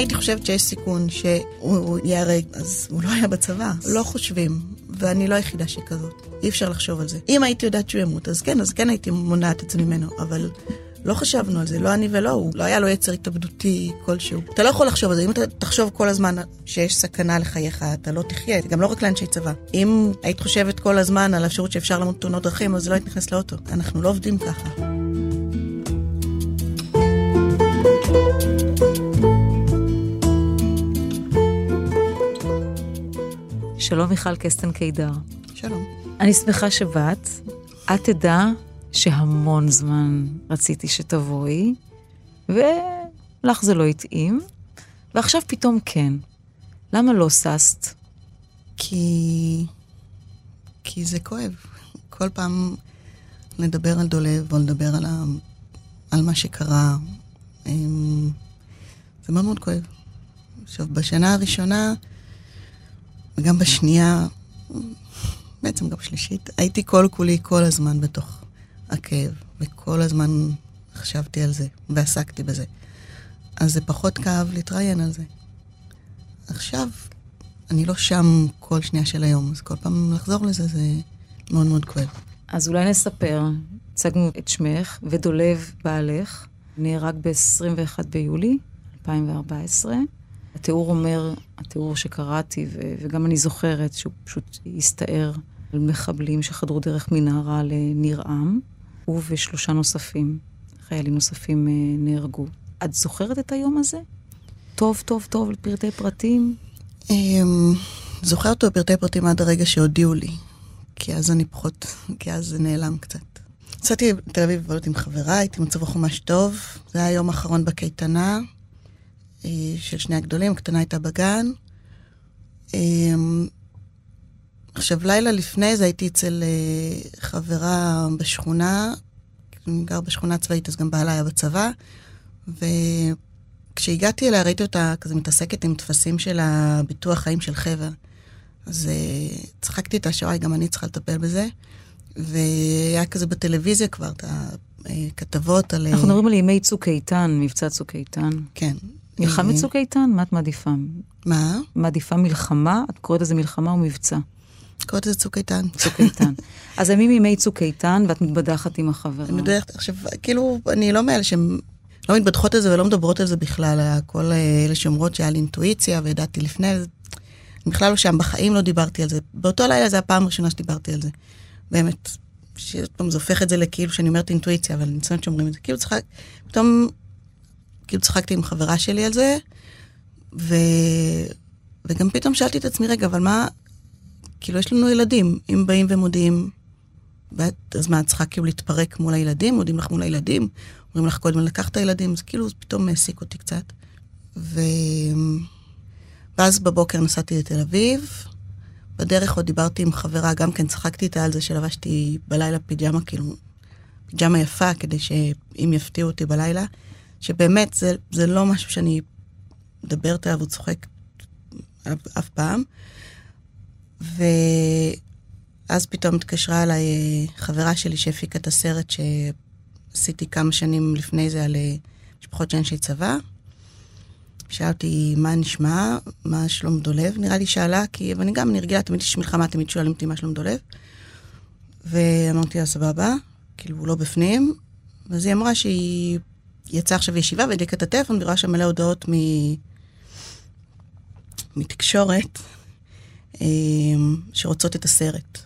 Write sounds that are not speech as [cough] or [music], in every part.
הייתי חושבת שיש סיכון שהוא ייהרג, אז הוא לא היה בצבא. לא חושבים, ואני לא היחידה שכזאת. אי אפשר לחשוב על זה. אם הייתי יודעת שהוא ימות, אז כן, אז כן הייתי מונעת את זה ממנו, אבל לא חשבנו על זה, לא אני ולא הוא. לא היה לו יצר התאבדותי כלשהו. אתה לא יכול לחשוב על זה. אם אתה תחשוב כל הזמן שיש סכנה לחייך, אתה לא תחיה. זה גם לא רק לאנשי צבא. אם היית חושבת כל הזמן על האפשרות שאפשר למות תאונות דרכים, אז לא היית נכנסת לאוטו. אנחנו לא עובדים ככה. שלום מיכל קסטן קידר. שלום. אני שמחה שבאת. את תדע שהמון זמן רציתי שתבואי, ולך זה לא התאים, ועכשיו פתאום כן. למה לא ששת? כי... כי זה כואב. כל פעם לדבר על דולב, או לדבר על, ה... על מה שקרה, אמ, זה מאוד מאוד כואב. עכשיו, בשנה הראשונה, וגם בשנייה, בעצם גם שלישית, הייתי כל כולי כל הזמן בתוך הכאב, וכל הזמן חשבתי על זה, ועסקתי בזה. אז זה פחות כאב להתראיין על זה. עכשיו, אני לא שם כל שנייה של היום, אז כל פעם לחזור לזה זה מאוד מאוד כואב. אז אולי נספר, הצגנו את שמך, ודולב בעלך, נהרג ב-21 ביולי 2014. התיאור אומר, התיאור שקראתי, ו- וגם אני זוכרת שהוא פשוט הסתער על מחבלים שחדרו דרך מנהרה לניר עם. הוא ושלושה נוספים, חיילים נוספים אה, נהרגו. את זוכרת את היום הזה? טוב, טוב, טוב, לפרטי פרטים? אמ, זוכרת אותו בפרטי פרטים עד הרגע שהודיעו לי, כי אז אני פחות, כי אז זה נעלם קצת. יצאתי לתל אביב לבלות עם חברה, הייתי מצב רוח ממש טוב. זה היה היום האחרון בקייטנה של שני הגדולים, הקטנה הייתה בגן. אמ, עכשיו, לילה לפני זה הייתי אצל uh, חברה בשכונה, אני גר בשכונה צבאית, אז גם בעלה היה בצבא, וכשהגעתי אליה ראיתי אותה כזה מתעסקת עם טפסים של הביטוח חיים של חבר. אז uh, צחקתי איתה שוואי, גם אני צריכה לטפל בזה. והיה כזה בטלוויזיה כבר את הכתבות על... אנחנו מדברים על ימי צוק איתן, מבצע צוק איתן. כן. מלחמת צוק איתן? מה את מעדיפה? מה? מעדיפה מלחמה? את קוראת לזה מלחמה או מבצע? קוראת לזה צוק איתן. צוק איתן. אז הימים ימי צוק איתן, ואת מתבדחת עם החברה. אני מתבדחת, עכשיו, כאילו, אני לא מאלה שהן לא מתבדחות על זה ולא מדברות על זה בכלל, כל אלה שאומרות שהיה לי אינטואיציה וידעתי לפני, אני בכלל לא שם, בחיים לא דיברתי על זה. באותו לילה זה הפעם הראשונה שדיברתי על זה. באמת, שעוד פעם זה הופך את זה לכאילו שאני אומרת אינטואיציה, אבל אני מצטערת שאומרים את זה. כאילו צחק, פתאום, כאילו צחקתי עם חברה שלי על זה, ו... וגם פתאום שאלתי את עצמי, רגע, אבל מה, כאילו, יש לנו ילדים, אם באים ומודיעים, אז מה, את צריכה כאילו להתפרק מול הילדים? מודיעים לך מול הילדים? אומרים לך קודם לקחת את הילדים? זה כאילו, זה פתאום העסיק אותי קצת. ו... ואז בבוקר נסעתי לתל אביב. בדרך עוד דיברתי עם חברה, גם כן צחקתי איתה על זה שלבשתי בלילה פיג'מה, כאילו, פיג'מה יפה, כדי שאם יפתיעו אותי בלילה, שבאמת זה, זה לא משהו שאני מדברת עליו וצוחק אף, אף פעם. ואז פתאום התקשרה אליי אה, חברה שלי שהפיקה את הסרט שעשיתי כמה שנים לפני זה על אה, משפחות של אנשי צבא. שאלה אותי מה נשמע, מה שלום דולב, נראה לי שאלה, כי אני גם, אני תמיד יש מלחמה, תמיד שואלים אותי מה שלום דולב. ואמרתי לה, סבבה, כאילו, הוא לא בפנים. אז היא אמרה שהיא יצאה עכשיו ישיבה והדליקה את הטלפון, ורואה שם מלא הודעות מ... מתקשורת, אמ, שרוצות את הסרט.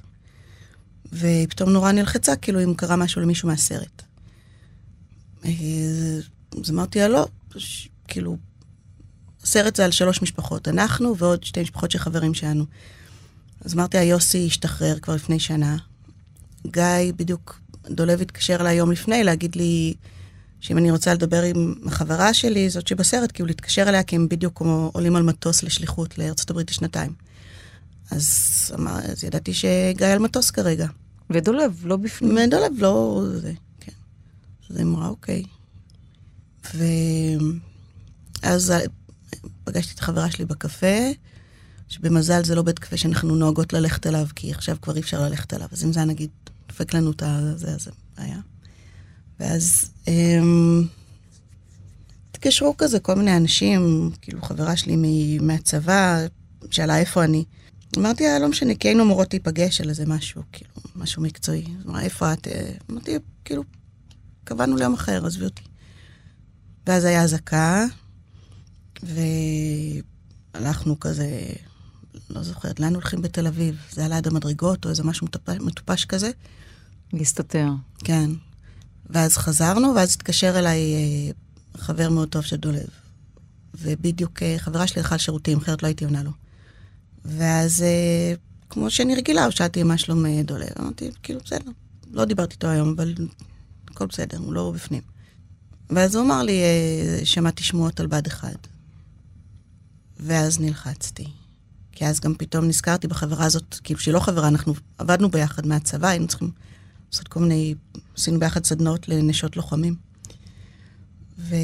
והיא פתאום נורא נלחצה, כאילו אם קרה משהו למישהו מהסרט. אה, אז אמרתי לה, לא, כאילו, הסרט זה על שלוש משפחות, אנחנו ועוד שתי משפחות של חברים שלנו. אז אמרתי לה, יוסי השתחרר כבר לפני שנה. גיא בדיוק, דולב התקשר אליי יום לפני להגיד לי שאם אני רוצה לדבר עם החברה שלי, זאת שבסרט, כאילו להתקשר אליה, כי הם בדיוק כמו עולים על מטוס לשליחות לארה"ב לשנתיים. אז, אמר, אז ידעתי שגיא על מטוס כרגע. ודולב לא בפנים. ודולב לא... זה, כן. אז היא אמרה, אוקיי. ואז פגשתי את החברה שלי בקפה, שבמזל זה לא בית קפה שאנחנו נוהגות ללכת אליו, כי עכשיו כבר אי אפשר ללכת אליו. אז אם זה היה נגיד דופק לנו את זה, אז זה היה. ואז אמ, התקשרו כזה כל מיני אנשים, כאילו חברה שלי מהצבא, שאלה איפה אני. אמרתי, לא משנה, כי היינו אמורות להיפגש על איזה משהו, כאילו, משהו מקצועי. אמרה, איפה את? אמרתי, כאילו, קבענו ליום אחר, עזבי אותי. ואז היה אזעקה, והלכנו כזה, לא זוכרת, לאן הולכים בתל אביב? זה היה ליד המדרגות או איזה משהו מטופש, מטופש כזה? להסתתר. כן. ואז חזרנו, ואז התקשר אליי אה, חבר מאוד טוב של דולב. ובדיוק אה, חברה שלי הלכה לשירותים, אחרת לא הייתי עונה לו. ואז, אה, כמו שאני רגילה, שאלתי מה שלום דולב. אמרתי, כאילו, בסדר. לא דיברתי איתו היום, אבל הכל בסדר, הוא לא בפנים. ואז הוא אמר לי, שמעתי שמועות על בד אחד. ואז נלחצתי. כי אז גם פתאום נזכרתי בחברה הזאת, כאילו שהיא לא חברה, אנחנו עבדנו ביחד מהצבא, היינו צריכים לעשות כל מיני, עשינו ביחד סדנאות לנשות לוחמים. ו...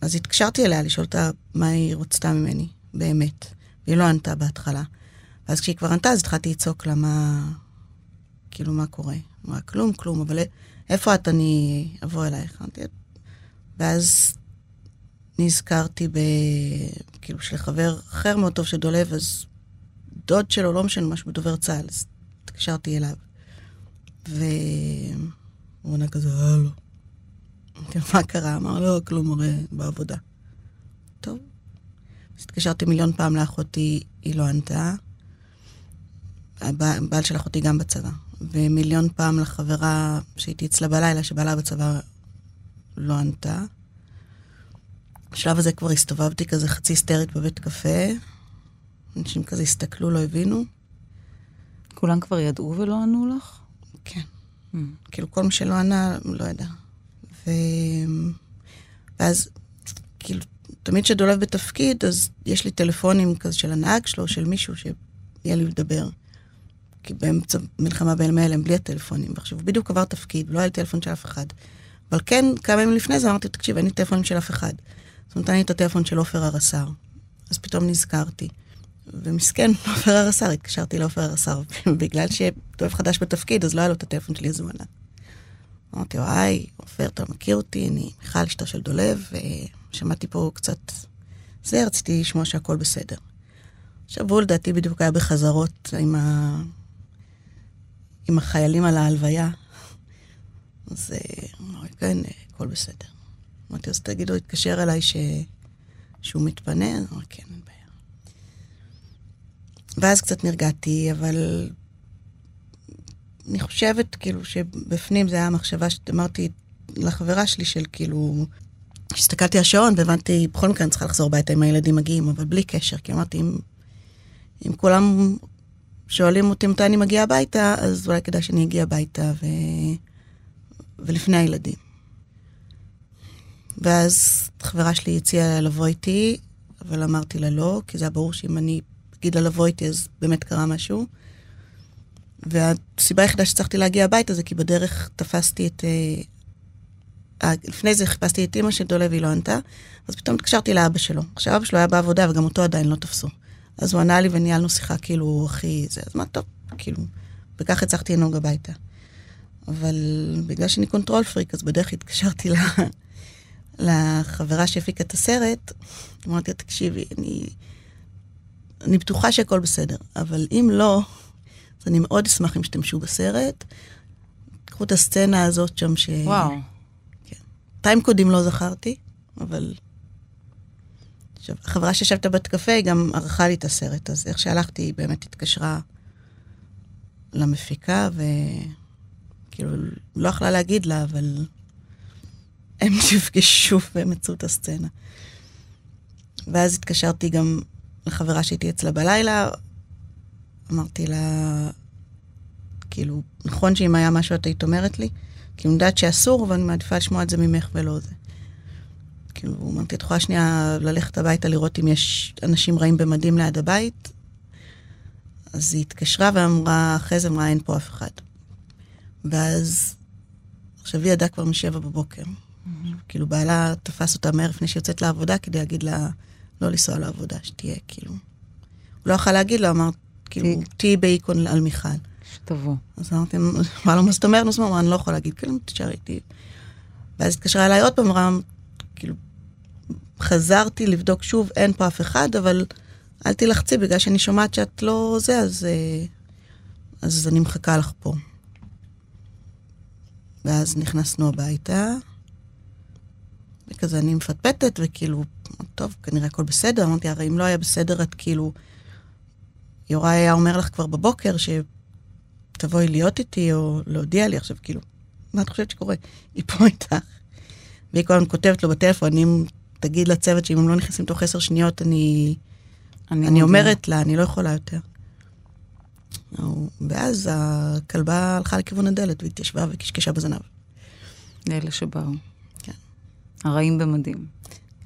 אז התקשרתי אליה לשאול אותה מה היא רצתה ממני, באמת. והיא לא ענתה בהתחלה. ואז כשהיא כבר ענתה, אז התחלתי לצעוק לה מה... כאילו, מה קורה? אמרה, כלום, כלום, אבל איפה את? אני אבוא אלייך. ואז נזכרתי ב... כאילו, של חבר אחר מאוד טוב שדולב, אז דוד שלו, לא משנה, משהו בדובר צה"ל, אז התקשרתי אליו. והוא עונה כזה. אמרתי לו, מה קרה? אמר, לא, כלום, הרי בעבודה. טוב. אז התקשרתי מיליון פעם לאחותי, היא לא ענתה. הבעל של אחותי גם בצבא. ומיליון פעם לחברה שהייתי אצלה בלילה, שבעלה בצבא לא ענתה. בשלב הזה כבר הסתובבתי כזה חצי היסטרית בבית קפה. אנשים כזה הסתכלו, לא הבינו. כולם כבר ידעו ולא ענו לך? כן. Mm. כאילו, כל מי שלא ענה, לא ידע. ו... ואז, כאילו, תמיד כשדולב בתפקיד, אז יש לי טלפונים כזה של הנהג שלו, של מישהו שיהיה לי לדבר. כי באמצע מלחמה בין הם בלי הטלפונים. ועכשיו, הוא בדיוק עבר תפקיד, לא היה לי טלפון של אף אחד. אבל כן, כמה ימים לפני זה אמרתי, תקשיב, אין לי טלפונים של אף אחד. אז הוא נתן לי את הטלפון של עופר הרס"ר. אז פתאום נזכרתי. ומסכן, [laughs] עופר הרס"ר, התקשרתי לעופר הרס"ר, [laughs] בגלל שדואב חדש בתפקיד, אז לא היה לו את הטלפון שלי, אז הוא ענה. אמרתי לו, היי, עופר, אתה מכיר אותי, אני מיכל אשתו של דולב, ושמעתי פה קצת זה, רציתי לשמוע שהכל בסדר. עכשיו, הוא לדעתי בדיוק היה בחזרות עם, ה... עם החיילים על ההלוויה. אז הוא אמר, כן, הכל בסדר. אמרתי, אז תגידו, התקשר אליי ש... שהוא מתפנה? הוא אמר, כן, אין. ואז קצת נרגעתי, אבל אני חושבת כאילו שבפנים זה היה המחשבה שאמרתי לחברה שלי של כאילו, הסתכלתי על השעון והבנתי, בכל מקרה אני צריכה לחזור הביתה אם הילדים מגיעים, אבל בלי קשר, כי אמרתי, אם, אם כולם שואלים אותי מתי אני מגיעה הביתה, אז אולי כדאי שאני אגיע הביתה ו... ולפני הילדים. ואז חברה שלי הציעה לבוא איתי, אבל אמרתי לה לא, כי זה היה ברור שאם אני אגיד לה לבוא איתי, אז באמת קרה משהו. והסיבה היחידה שהצלחתי להגיע הביתה זה כי בדרך תפסתי את... אה, לפני זה חיפשתי את אימא של דולב, היא לא ענתה, אז פתאום התקשרתי לאבא שלו. עכשיו אבא שלו היה בעבודה וגם אותו עדיין לא תפסו. אז הוא ענה לי וניהלנו שיחה כאילו הכי זה, אז מה טוב, כאילו, וכך הצלחתי לנהוג הביתה. אבל בגלל שאני control freak, אז בדרך התקשרתי לה, [laughs] לחברה שהפיקה את הסרט, אמרתי לה, תקשיבי, אני, אני בטוחה שהכל בסדר, אבל אם לא, אז אני מאוד אשמח אם תשתמשו בסרט. קחו את הסצנה הזאת שם ש... וואו. כן. טיים קודים לא זכרתי, אבל... עכשיו, החברה שישבת בבית קפה, היא גם ערכה לי את הסרט, אז איך שהלכתי, היא באמת התקשרה למפיקה, וכאילו, לא יכלה להגיד לה, אבל הם נפגשו והם מצאו את הסצנה. ואז התקשרתי גם לחברה שהייתי אצלה בלילה, אמרתי לה, כאילו, נכון שאם היה משהו את היית אומרת לי? כי אני יודעת שאסור, אבל אני מעדיפה לשמוע את זה ממך ולא זה. כאילו, אמרתי, את יכולה שנייה ללכת הביתה לראות אם יש אנשים רעים במדים ליד הבית? אז היא התקשרה ואמרה, אחרי זה אמרה, אין פה אף אחד. ואז, עכשיו היא ידעה כבר משבע בבוקר. Mm-hmm. כאילו, בעלה תפס אותה מהר לפני שהיא יוצאת לעבודה כדי להגיד לה לא לנסוע לעבודה, שתהיה, כאילו. הוא לא יכול להגיד לה, אמר, כאילו, תהיי באיקון על מיכל. שתבוא. אז אמרתי, מה לא, מה זאת אומרת? נו, אני לא יכולה להגיד, כאילו, תשאר איתי. ואז התקשרה אליי עוד פעם, אמרה, כאילו, חזרתי לבדוק שוב, אין פה אף אחד, אבל אל תלחצי, בגלל שאני שומעת שאת לא זה, אז, אה, אז אני מחכה לך פה. ואז נכנסנו הביתה, וכזה אני מפטפטת, וכאילו, טוב, כנראה הכל בסדר. אמרתי, הרי אם לא היה בסדר, את כאילו... יוראי היה אומר לך כבר בבוקר שתבואי להיות איתי, או להודיע לי עכשיו, כאילו, מה את חושבת שקורה? היא פה איתך. והיא כל הזמן כותבת לו בטלפון, אם תגיד לצוות שאם הם לא נכנסים תוך עשר שניות, אני, אני, אני אומרת לה, אני לא יכולה יותר. ואז הכלבה הלכה לכיוון הדלת והתיישבה וקשקשה בזנב. לאלה שבאו. הרעים במדים.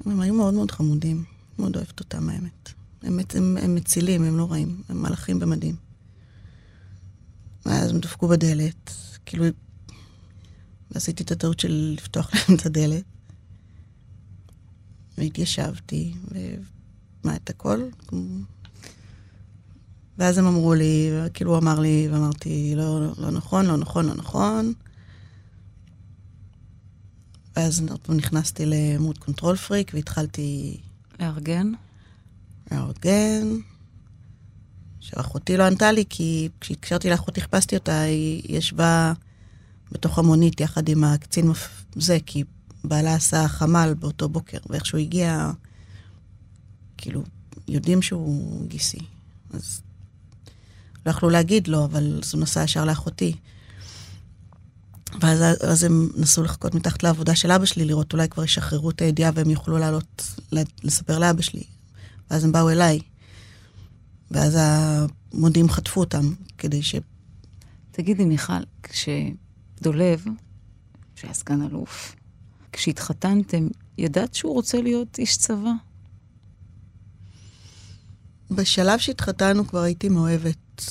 הם היו מאוד מאוד חמודים, מאוד אוהבת אותם האמת. הם, הם, הם מצילים, הם לא רעים, הם מלאכים במדים. ואז הם דפקו בדלת, כאילו, ועשיתי את הטעות של לפתוח להם את הדלת. והתיישבתי, ומה, את הכל? ואז הם אמרו לי, כאילו הוא אמר לי, ואמרתי, לא, לא נכון, לא נכון, לא נכון. ואז נכנסתי ל mode control freak והתחלתי... לארגן? לארגן. שאחותי לא ענתה לי, כי כשהתקשרתי לאחותי, חיפשתי אותה, היא ישבה בתוך המונית יחד עם הקצין מפ... זה, כי בעלה עשה חמ"ל באותו בוקר, ואיכשהו הגיע, כאילו, יודעים שהוא גיסי. אז לא יכלו להגיד לו, אבל אז הוא נסע ישר לאחותי. ואז אז הם נסו לחכות מתחת לעבודה של אבא שלי, לראות אולי כבר ישחררו את הידיעה והם יוכלו לעלות, לספר לאבא שלי. ואז הם באו אליי. ואז המודיעים חטפו אותם, כדי ש... תגידי, מיכל, כשדולב, שהיה סגן אלוף, כשהתחתנתם, ידעת שהוא רוצה להיות איש צבא? בשלב שהתחתנו כבר הייתי מאוהבת,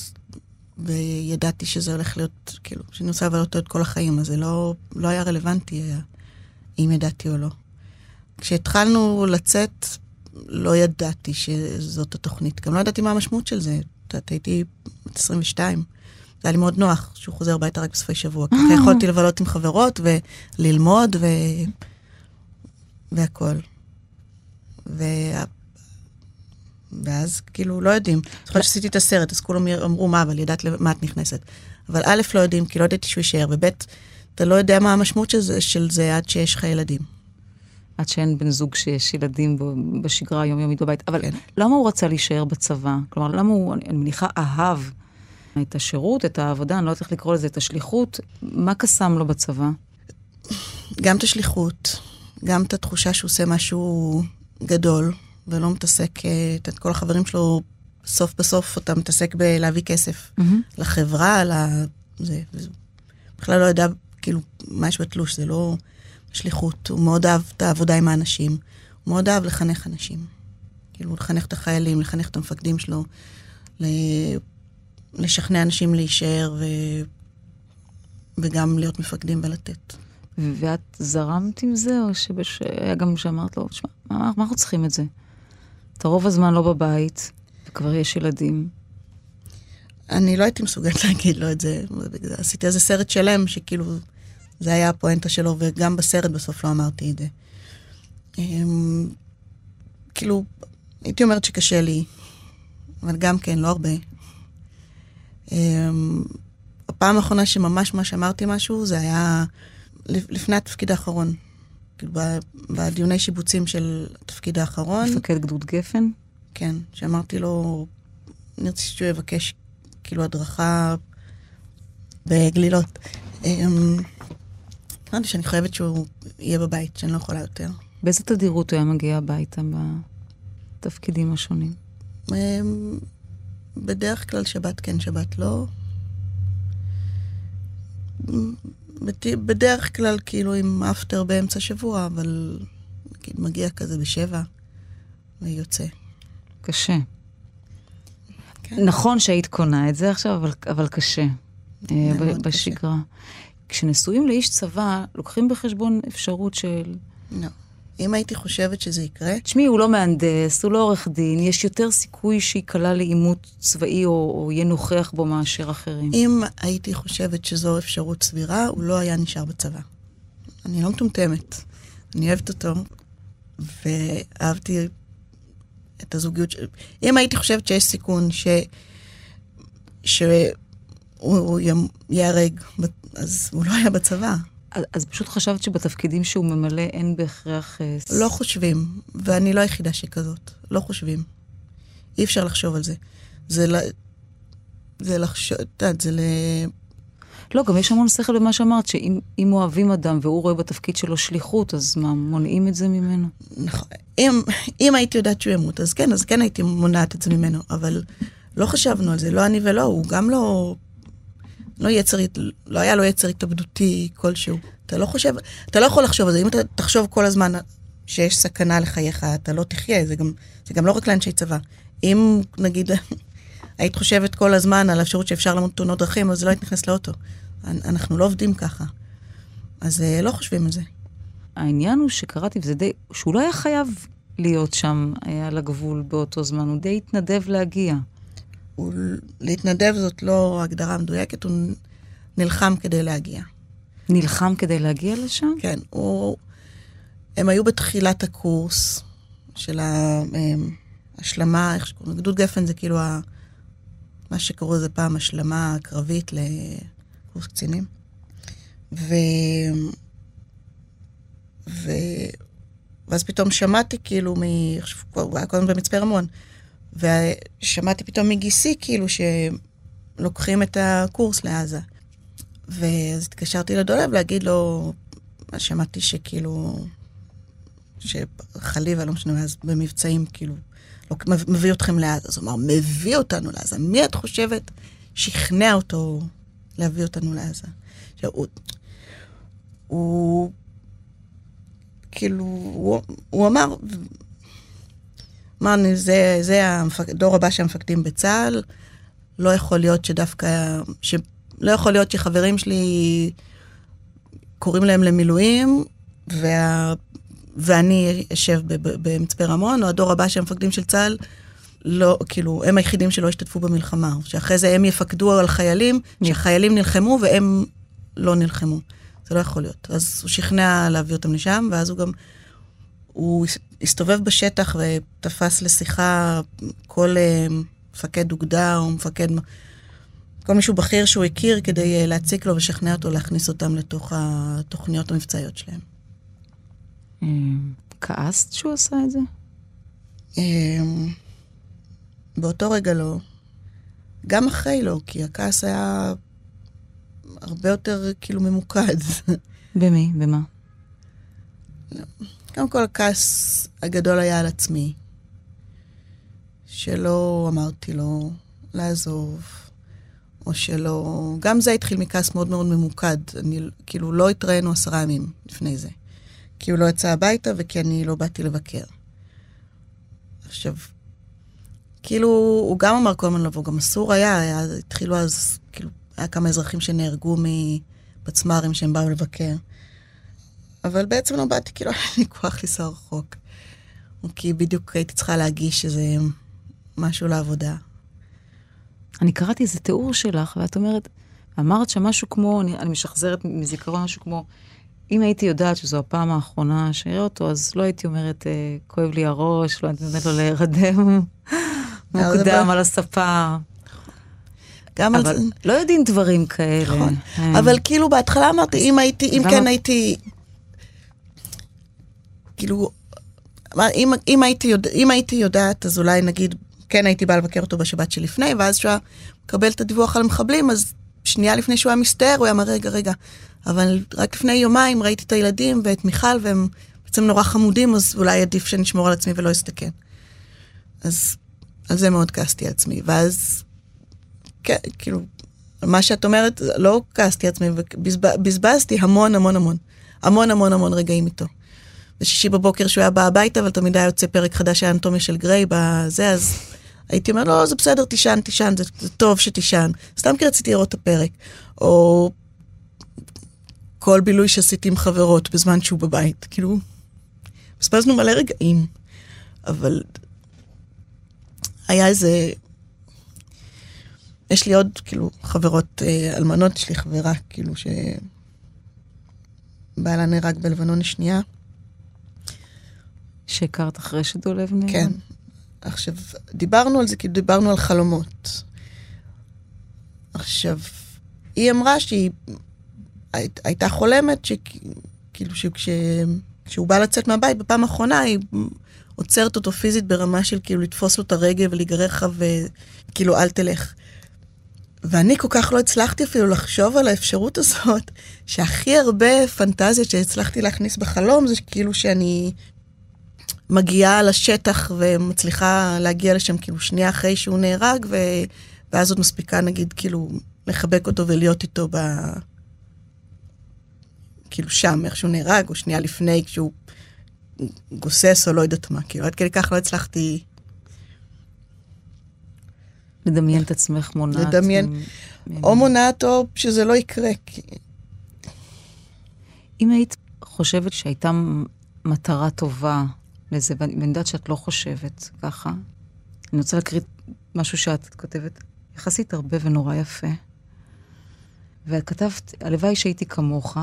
וידעתי שזה הולך להיות, כאילו, שאני רוצה לבלות אותו את כל החיים, אז זה לא, לא היה רלוונטי היה, אם ידעתי או לא. כשהתחלנו לצאת, לא ידעתי שזאת התוכנית. גם לא ידעתי מה המשמעות של זה. את יודעת, הייתי בת 22. זה היה לי מאוד נוח שהוא חוזר הביתה רק בסופי שבוע. ככה אה. יכולתי לבלות עם חברות וללמוד ו... והכול. ו... ואז כאילו לא יודעים. זוכרת שעשיתי את הסרט, אז כולם אמרו מה, אבל ידעת למה את נכנסת. אבל א', לא יודעים, כי לא ידעתי שהוא יישאר, וב', אתה לא יודע מה המשמעות של זה, של זה עד שיש לך ילדים. עד שאין בן זוג שיש ילדים בשגרה היומיומית בבית. אבל כן. למה הוא רצה להישאר בצבא? כלומר, למה הוא, אני מניחה, אהב את השירות, את העבודה, אני לא יודעת איך לקרוא לזה, את השליחות? מה קסם לו בצבא? גם את השליחות, גם את התחושה שהוא עושה משהו גדול, ולא מתעסק, אה, את כל החברים שלו, סוף בסוף אתה מתעסק בלהביא כסף mm-hmm. לחברה, לזה. בכלל לא יודע, כאילו, מה יש בתלוש, זה לא שליחות. הוא מאוד אהב את העבודה עם האנשים. הוא מאוד אהב לחנך אנשים. כאילו, לחנך את החיילים, לחנך את המפקדים שלו, לשכנע אנשים להישאר ו... וגם להיות מפקדים ולתת. ואת זרמת עם זה, או שהיה גם שאמרת לו, תשמע, מה, מה אנחנו צריכים את זה? אתה רוב הזמן לא בבית, וכבר יש ילדים. אני לא הייתי מסוגלת להגיד לו את זה. עשיתי איזה סרט שלם שכאילו, זה היה הפואנטה שלו, וגם בסרט בסוף לא אמרתי את זה. אמ, כאילו, הייתי אומרת שקשה לי, אבל גם כן, לא הרבה. אמ, הפעם האחרונה שממש ממש אמרתי משהו, זה היה לפני התפקיד האחרון. כאילו, בדיוני שיבוצים של התפקיד האחרון. מפקד גדוד גפן? כן, שאמרתי לו, אני רציתי שהוא יבקש כאילו הדרכה בגלילות. אמ, אמרתי שאני חייבת שהוא יהיה בבית, שאני לא יכולה יותר. באיזה תדירות הוא היה מגיע הביתה בתפקידים השונים? אמ, בדרך כלל שבת כן, שבת לא. בדרך כלל כאילו עם אפטר באמצע שבוע, אבל נגיד מגיע כזה בשבע ויוצא. קשה. כן. נכון שהיית קונה את זה עכשיו, אבל, אבל קשה. אה, בשגרה. קשה. כשנשואים לאיש צבא, לוקחים בחשבון אפשרות של... לא. אם הייתי חושבת שזה יקרה... תשמעי, הוא לא מהנדס, הוא לא עורך דין, יש יותר סיכוי שייקלע לעימות צבאי או, או יהיה נוכח בו מאשר אחרים. אם הייתי חושבת שזו אפשרות סבירה, הוא לא היה נשאר בצבא. אני לא מטומטמת, אני אוהבת אותו, ואהבתי את הזוגיות של... אם הייתי חושבת שיש סיכון ש... שהוא ייהרג, אז הוא לא היה בצבא. אז, אז פשוט חשבת שבתפקידים שהוא ממלא אין בהכרח... אה, לא חושבים, ואני לא היחידה שכזאת. לא חושבים. אי אפשר לחשוב על זה. זה, ל... זה לחשוב, את יודעת, זה ל... לא, גם יש המון שכל במה שאמרת, שאם אוהבים אדם והוא רואה בתפקיד שלו שליחות, אז מה, מונעים את זה ממנו? נכון. אם, אם הייתי יודעת שהוא ימות, אז כן, אז כן הייתי מונעת את זה ממנו, אבל לא חשבנו על זה, לא אני ולא, הוא גם לא... לא יצר, לא היה לו יצר התאבדותי כלשהו. אתה לא חושב, אתה לא יכול לחשוב על זה. אם אתה תחשוב כל הזמן שיש סכנה לחייך, אתה לא תחיה. זה גם, זה גם לא רק לאנשי צבא. אם נגיד [laughs] היית חושבת כל הזמן על האפשרות שאפשר למות תאונות דרכים, אז לא היית נכנסת לאוטו. אנחנו לא עובדים ככה. אז אה, לא חושבים על זה. העניין הוא שקראתי, וזה די, שהוא לא היה חייב להיות שם היה על הגבול באותו זמן, הוא די התנדב להגיע. הוא, להתנדב זאת לא הגדרה מדויקת, הוא נלחם כדי להגיע. נלחם כדי להגיע לשם? כן, הוא... הם היו בתחילת הקורס של ההשלמה, איך שקוראים, גדוד גפן זה כאילו ה... מה שקראו לזה פעם השלמה קרבית לקורס קצינים. ו... ו... ואז פתאום שמעתי כאילו מ... הוא היה קודם במצפה רמון. ושמעתי פתאום מגיסי כאילו שלוקחים את הקורס לעזה. ואז התקשרתי לדולב להגיד לו, שמעתי שכאילו, שחליבה, לא משנה, אז במבצעים, כאילו, לא, מביא אתכם לעזה. אז הוא אמר, מביא אותנו לעזה. מי את חושבת שכנע אותו להביא אותנו לעזה? עכשיו, הוא, הוא כאילו, הוא, הוא אמר, אמרנו, זה, זה הדור הבא של המפקדים בצה"ל, לא יכול להיות שדווקא, ש, לא יכול להיות שחברים שלי קוראים להם למילואים, וה, ואני אשב במצפה רמון, או הדור הבא של המפקדים של צה"ל, לא, כאילו, הם היחידים שלא השתתפו במלחמה, שאחרי זה הם יפקדו על חיילים, שחיילים נלחמו והם לא נלחמו. זה לא יכול להיות. אז הוא שכנע להביא אותם לשם, ואז הוא גם, הוא הסתובב בשטח ותפס לשיחה כל אה, מפקד אוגדה או מפקד, כל מישהו בכיר שהוא הכיר כדי אה, להציק לו ולשכנע אותו להכניס אותם לתוך התוכניות המבצעיות שלהם. אה, כעסת שהוא עשה את זה? באותו רגע לא. גם אחרי לא, כי הכעס היה הרבה יותר כאילו ממוקד. במי? במה? קודם כל, הכעס הגדול היה על עצמי, שלא אמרתי לו לעזוב, או שלא... גם זה התחיל מכעס מאוד מאוד ממוקד. אני, כאילו, לא התראינו עשרה ימים לפני זה. כי הוא לא יצא הביתה וכי אני לא באתי לבקר. עכשיו, כאילו, הוא גם אמר כל הזמן לבוא, גם אסור היה, היה, התחילו אז, כאילו, היה כמה אזרחים שנהרגו מפצמ"רים שהם באו לבקר. אבל בעצם לא באתי, כאילו, [laughs] אין לי כוח לנסוע רחוק. כי בדיוק הייתי צריכה להגיש איזה משהו לעבודה. אני קראתי איזה תיאור שלך, ואת אומרת, אמרת שם משהו כמו, אני, אני משחזרת מזיכרון משהו כמו, אם הייתי יודעת שזו הפעם האחרונה שאראה אותו, אז לא הייתי אומרת, אה, כואב לי הראש, לא הייתי נותנת לו להירדם [laughs] מוקדם על הספה. גם אבל על... לא יודעים דברים כאלה. נכון. אה. אבל כאילו בהתחלה אמרתי, אם הייתי, אם כן הייתי כאילו, אם, אם, הייתי יודע, אם הייתי יודעת, אז אולי נגיד, כן הייתי באה לבקר אותו בשבת שלפני, ואז כשהוא מקבל את הדיווח על המחבלים, אז שנייה לפני שהוא היה מסתער, הוא היה אומר, רגע, רגע, אבל רק לפני יומיים ראיתי את הילדים ואת מיכל, והם בעצם נורא חמודים, אז אולי עדיף שנשמור על עצמי ולא אסתכן. אז על זה מאוד כעסתי על עצמי, ואז, כן, כאילו, מה שאת אומרת, לא כעסתי על עצמי, ובזבזתי המון המון המון, המון המון המון רגעים איתו. בשישי בבוקר שהוא היה בא הביתה, אבל תמיד היה יוצא פרק חדש של האנטומיה של גריי בזה, אז הייתי אומר, לא, זה בסדר, תישן, תישן, זה, זה טוב שתישן. סתם כי רציתי לראות את הפרק. או כל בילוי שעשיתי עם חברות בזמן שהוא בבית. כאילו, בזבזנו מלא רגעים, אבל היה איזה... יש לי עוד, כאילו, חברות אה, אלמנות, יש לי חברה, כאילו, ש... בעלה נהרג בלבנון השנייה. שהכרת אחרי שדולב נהרג? כן. עכשיו, דיברנו על זה, כאילו דיברנו על חלומות. עכשיו, היא אמרה שהיא היית, הייתה חולמת שכאילו שכשהוא בא לצאת מהבית בפעם האחרונה, היא עוצרת אותו פיזית ברמה של כאילו לתפוס לו את הרגל ולהיגרר לך וכאילו אל תלך. ואני כל כך לא הצלחתי אפילו לחשוב על האפשרות הזאת, שהכי הרבה פנטזיות שהצלחתי להכניס בחלום זה כאילו שאני מגיעה לשטח ומצליחה להגיע לשם כאילו שנייה אחרי שהוא נהרג, ו... ואז עוד מספיקה נגיד כאילו לחבק אותו ולהיות איתו ב... כאילו שם, איך שהוא נהרג, או שנייה לפני כשהוא גוסס או לא יודעת מה, כאילו עד כדי כך לא הצלחתי... לדמיין את עצמך מונעת. לדמיין, או מונעת או שזה לא יקרה. כי... אם היית חושבת שהייתה מטרה טובה לזה, ואני יודעת שאת לא חושבת ככה, אני רוצה להקריא משהו שאת כותבת יחסית הרבה ונורא יפה. ואת כתבת, הלוואי שהייתי כמוך,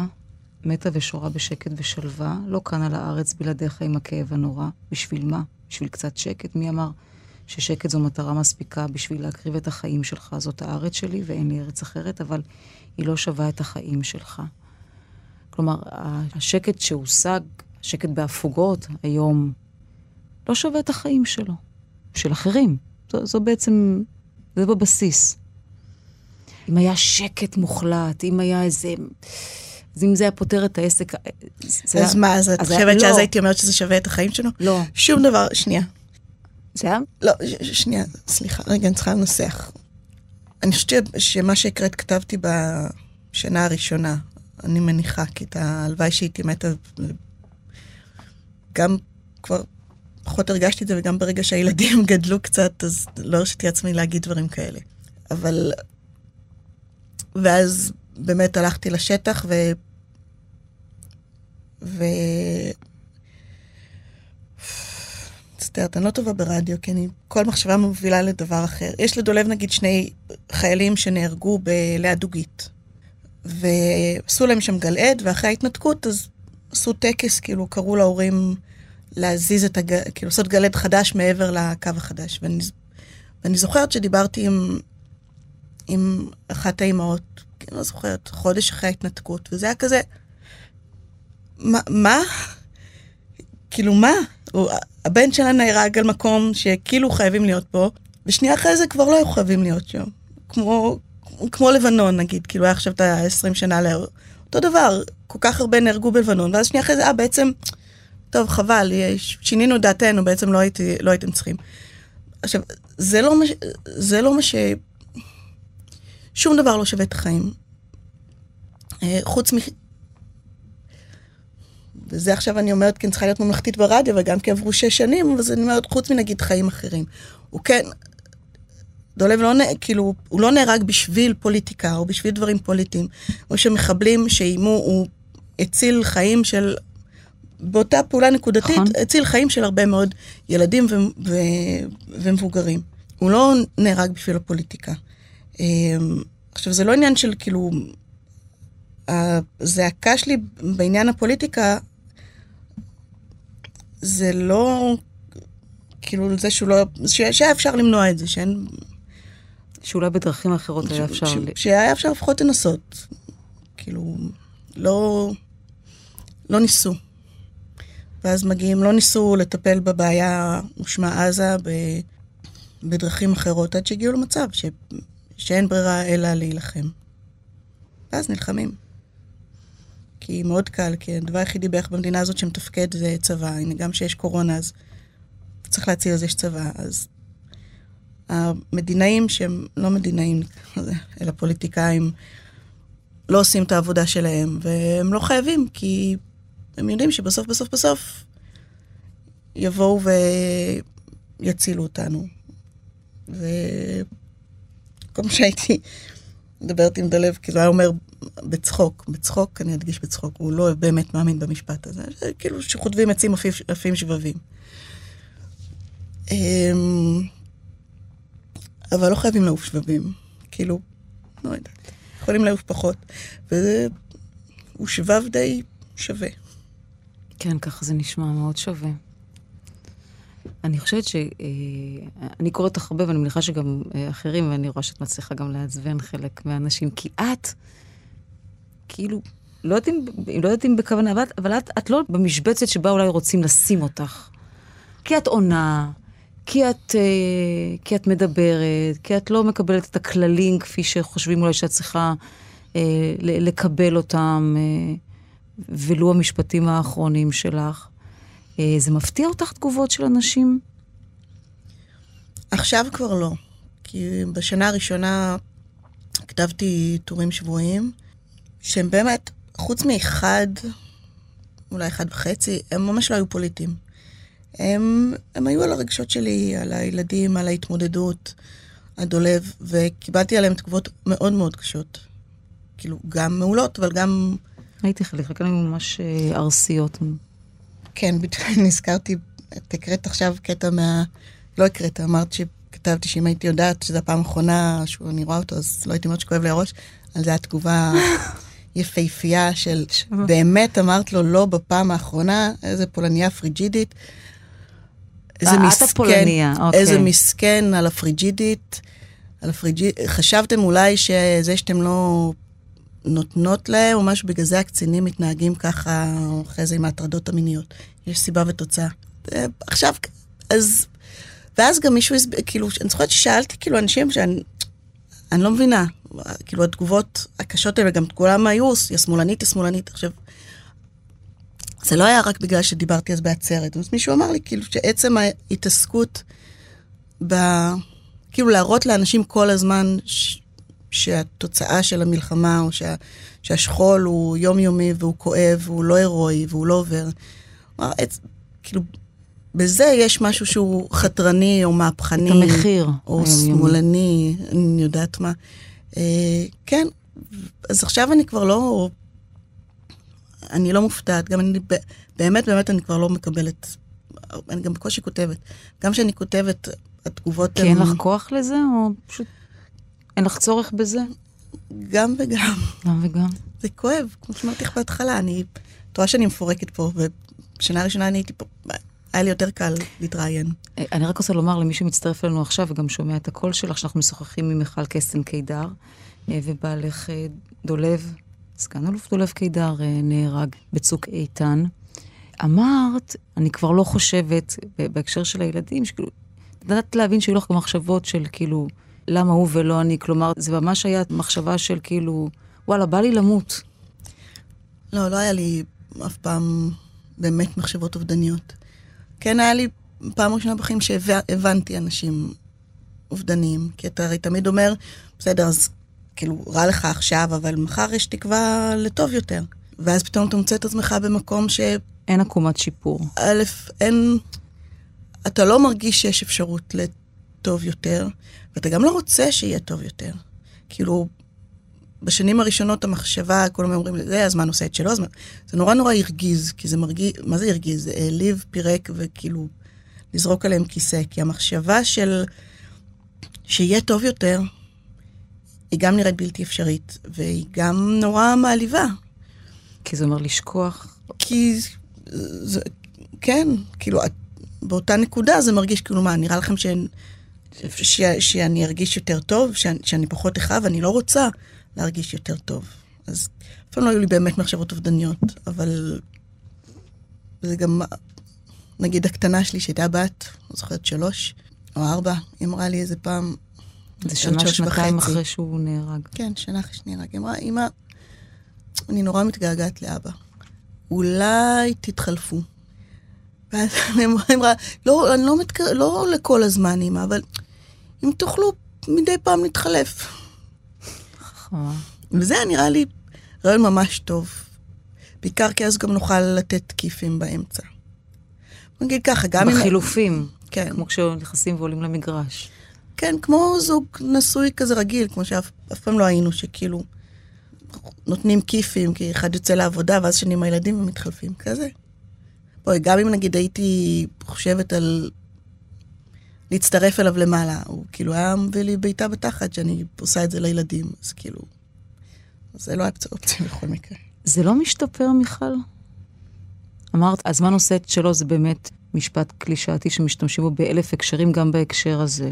מתה ושורה בשקט ושלווה, לא כאן על הארץ בלעדיך עם הכאב הנורא. בשביל מה? בשביל קצת שקט? מי אמר ששקט זו מטרה מספיקה בשביל להקריב את החיים שלך? זאת הארץ שלי ואין לי ארץ אחרת, אבל היא לא שווה את החיים שלך. כלומר, השקט שהושג, השקט בהפוגות היום, לא שווה את החיים שלו, של אחרים. זו, זו בעצם, זה בבסיס. אם היה שקט מוחלט, אם היה איזה... אז אם זה היה פותר את העסק... אז מה, אז את חושבת שאז לא. הייתי אומרת שזה שווה את החיים שלו? לא. שום דבר, שנייה. זה היה? לא, שנייה, סליחה, רגע, אני צריכה לנסח. אני חושבת שמה שהקראת כתבתי בשנה הראשונה, אני מניחה, כי את הלוואי שהייתי מתה, גם כבר פחות הרגשתי את זה, וגם ברגע שהילדים [laughs] גדלו קצת, אז לא הרשיתי עצמי להגיד דברים כאלה. אבל... ואז באמת הלכתי לשטח ו... ו... מצטערת, אני לא טובה ברדיו, כי אני, כל מחשבה מובילה לדבר אחר. יש לדולב נגיד שני חיילים שנהרגו ב... ליד דוגית, ועשו להם שם גלעד, ואחרי ההתנתקות אז עשו טקס, כאילו קראו להורים להזיז את הג... כאילו לעשות גלעד חדש מעבר לקו החדש. ואני, ואני זוכרת שדיברתי עם, עם אחת האימהות אני לא זוכרת, חודש אחרי ההתנתקות, וזה היה כזה, מה? מה? כאילו, מה? הוא, הבן שלה נהרג על מקום שכאילו חייבים להיות פה, ושנייה אחרי זה כבר לא היו חייבים להיות שם. כמו, כמו לבנון, נגיד, כאילו היה עכשיו את ה-20 שנה ל... אותו דבר, כל כך הרבה נהרגו בלבנון, ואז שנייה אחרי זה, אה, בעצם, טוב, חבל, שינינו את דעתנו, בעצם לא, הייתי, לא הייתם צריכים. עכשיו, זה לא מה, זה לא מה ש... שום דבר לא שווה את החיים. אה, חוץ מ... וזה עכשיו אני אומרת, כי אני צריכה להיות ממלכתית ברדיו, וגם כי עברו שש שנים, אז אני אומרת, חוץ מנגיד חיים אחרים. הוא כן, דולב לא, כאילו, הוא לא נהרג בשביל פוליטיקה, או בשביל דברים פוליטיים. או שמחבלים שאיימו, הוא הציל חיים של, באותה פעולה נקודתית, נכון. הציל חיים של הרבה מאוד ילדים ו- ו- ומבוגרים. הוא לא נהרג בשביל הפוליטיקה. אמ, עכשיו, זה לא עניין של כאילו הזעקה שלי בעניין הפוליטיקה, זה לא, כאילו, זה שהוא לא, שהיה אפשר למנוע את זה, שאין... שאולי בדרכים אחרות ש, היה אפשר... ש, שהיה אפשר לפחות לנסות. כאילו, לא, לא ניסו. ואז מגיעים, לא ניסו לטפל בבעיה ושמה עזה ב, בדרכים אחרות, עד שהגיעו למצב ש, שאין ברירה אלא להילחם. ואז נלחמים. כי מאוד קל, כי הדבר היחידי בערך במדינה הזאת שמתפקד זה צבא. הנה, גם כשיש קורונה, אז צריך להציל אז יש צבא. אז המדינאים שהם לא מדינאים, אלא פוליטיקאים, לא עושים את העבודה שלהם, והם לא חייבים, כי הם יודעים שבסוף, בסוף, בסוף יבואו ויצילו אותנו. וכל שהייתי מדברת עם דלב, כאילו היה אומר בצחוק, בצחוק, אני אדגיש בצחוק, הוא לא באמת מאמין במשפט הזה, זה כאילו שחוטבים עצים עפים שבבים. אבל לא חייבים לעוף שבבים, כאילו, לא יודעת, יכולים לעוף פחות, והוא שבב די שווה. כן, ככה זה נשמע מאוד שווה. אני חושבת ש... אה, אני קוראת לך הרבה, ואני מניחה שגם אה, אחרים, ואני רואה שאת מצליחה גם לעצבן חלק מהאנשים, כי את, כאילו, לא יודעת אם, לא יודעת אם בכוונה, אבל, אבל את, את לא במשבצת שבה אולי רוצים לשים אותך. כי את עונה, כי את, אה, כי את מדברת, כי את לא מקבלת את הכללים כפי שחושבים אולי שאת צריכה אה, לקבל אותם, אה, ולו המשפטים האחרונים שלך. זה מפתיע אותך תגובות של אנשים? עכשיו כבר לא. כי בשנה הראשונה כתבתי טורים שבועיים, שהם באמת, חוץ מאחד, אולי אחד וחצי, הם ממש לא היו פוליטיים. הם, הם היו על הרגשות שלי, על הילדים, על ההתמודדות, הדולב, וקיבלתי עליהם תגובות מאוד מאוד קשות. כאילו, גם מעולות, אבל גם... הייתי חלק, חלקן היו ממש אה, ארסיות. כן, נזכרתי, את הקראת עכשיו קטע מה... לא הקראת, אמרת שכתבתי שאם הייתי יודעת שזו הפעם האחרונה שאני רואה אותו, אז לא הייתי אומרת שכואב לי הראש. על זה התגובה [laughs] יפהפייה של באמת אמרת לו לא בפעם האחרונה, איזה פולניה פריג'ידית. איזה מסכן, הפולניה, אוקיי. איזה מסכן על הפריג'ידית. על הפריג'ידית. חשבתם אולי שזה שאתם לא נותנות להם, או משהו, בגלל זה הקצינים מתנהגים ככה, אחרי זה עם ההטרדות המיניות. יש סיבה ותוצאה. אה, עכשיו, אז... ואז גם מישהו, כאילו, אני זוכרת ששאלתי, כאילו, אנשים שאני אני לא מבינה, כאילו, התגובות הקשות האלה, גם כולם היו, יא שמאלנית, יא שמאלנית. עכשיו, זה לא היה רק בגלל שדיברתי אז בעצרת. אז מישהו אמר לי, כאילו, שעצם ההתעסקות ב... כאילו, להראות לאנשים כל הזמן ש... שהתוצאה של המלחמה, או שה, שהשכול הוא יומיומי והוא כואב, והוא לא הירואי, והוא לא עובר. כאילו, בזה יש משהו שהוא חתרני או מהפכני. את המחיר. או שמאלני, אני יודעת מה. אה, כן, אז עכשיו אני כבר לא... אני לא מופתעת, גם אני באמת, באמת אני כבר לא מקבלת, אני גם בקושי כותבת. גם כשאני כותבת, התגובות. כי אין לך כוח לזה, או פשוט אין לך צורך בזה? גם וגם. גם וגם. זה כואב, כמו שאמרתי לך בהתחלה, אני... את רואה שאני מפורקת פה, ובשנה הראשונה אני הייתי פה, היה לי יותר קל להתראיין. אה, אני רק רוצה לומר למי שמצטרף אלינו עכשיו וגם שומע את הקול שלך, שאנחנו משוחחים עם מיכל קסטן קידר, אה, ובעלך אה, דולב, סגן אלוף דולב קידר, נהרג בצוק איתן. אמרת, אני כבר לא חושבת, בהקשר של הילדים, שכאילו, לדעת להבין שהיו לך גם מחשבות של כאילו, למה הוא ולא אני? כלומר, זה ממש היה מחשבה של כאילו, וואלה, בא לי למות. לא, לא היה לי אף פעם באמת מחשבות אובדניות. כן היה לי פעם ראשונה בחיים שהבנתי אנשים אובדניים, כי אתה הרי תמיד אומר, בסדר, אז כאילו, רע לך עכשיו, אבל מחר יש תקווה לטוב יותר. ואז פתאום אתה מוצא את עצמך במקום ש... אין עקומת שיפור. א', אין... אתה לא מרגיש שיש אפשרות לטוב יותר, ואתה גם לא רוצה שיהיה טוב יותר. כאילו, בשנים הראשונות המחשבה, כולם אומרים, זה הזמן עושה את שלו, הזמן... זה נורא נורא הרגיז, כי זה מרגיז, מה זה הרגיז? זה העליב, פירק וכאילו לזרוק עליהם כיסא. כי המחשבה של שיהיה טוב יותר, היא גם נראית בלתי אפשרית, והיא גם נורא מעליבה. כי זה אומר לשכוח? כי זה, כן, כאילו, באותה נקודה זה מרגיש כאילו, מה, נראה לכם שאין... ש, שאני ארגיש יותר טוב, שאני, שאני פחות אכאב, אני לא רוצה להרגיש יותר טוב. אז אף פעם לא היו לי באמת מחשבות אובדניות, אבל זה גם, נגיד הקטנה שלי שהייתה בת, לא זוכרת שלוש או ארבע, היא אמרה לי איזה פעם, זה שנה, שנתיים אחרי שהוא נהרג. כן, שנה אחרי שנהרג. היא אמרה, אמא, אני נורא מתגעגעת לאבא. אולי תתחלפו. ואז [laughs] היא אמרה, לא, אני לא, מתק... לא לכל הזמן, אמא, אבל אם תוכלו מדי פעם להתחלף. וזה נראה לי רעיון ממש טוב. בעיקר כי אז גם נוכל לתת כיפים באמצע. נגיד ככה, גם אם... בחילופים. כן. כמו כשנכנסים ועולים למגרש. כן, כמו זוג נשוי כזה רגיל, כמו שאף פעם לא היינו, שכאילו נותנים כיפים, כי אחד יוצא לעבודה, ואז שני עם הילדים ומתחלפים, כזה. בואי, גם אם נגיד הייתי חושבת על להצטרף אליו למעלה, הוא כאילו היה מביא לי בעיטה בתחת שאני עושה את זה לילדים, אז כאילו, זה לא היה אופציה בכל מקרה. זה לא משתפר, מיכל? אמרת, הזמן עושה את שלו, זה באמת משפט קלישאתי שמשתמשים בו באלף הקשרים, גם בהקשר הזה.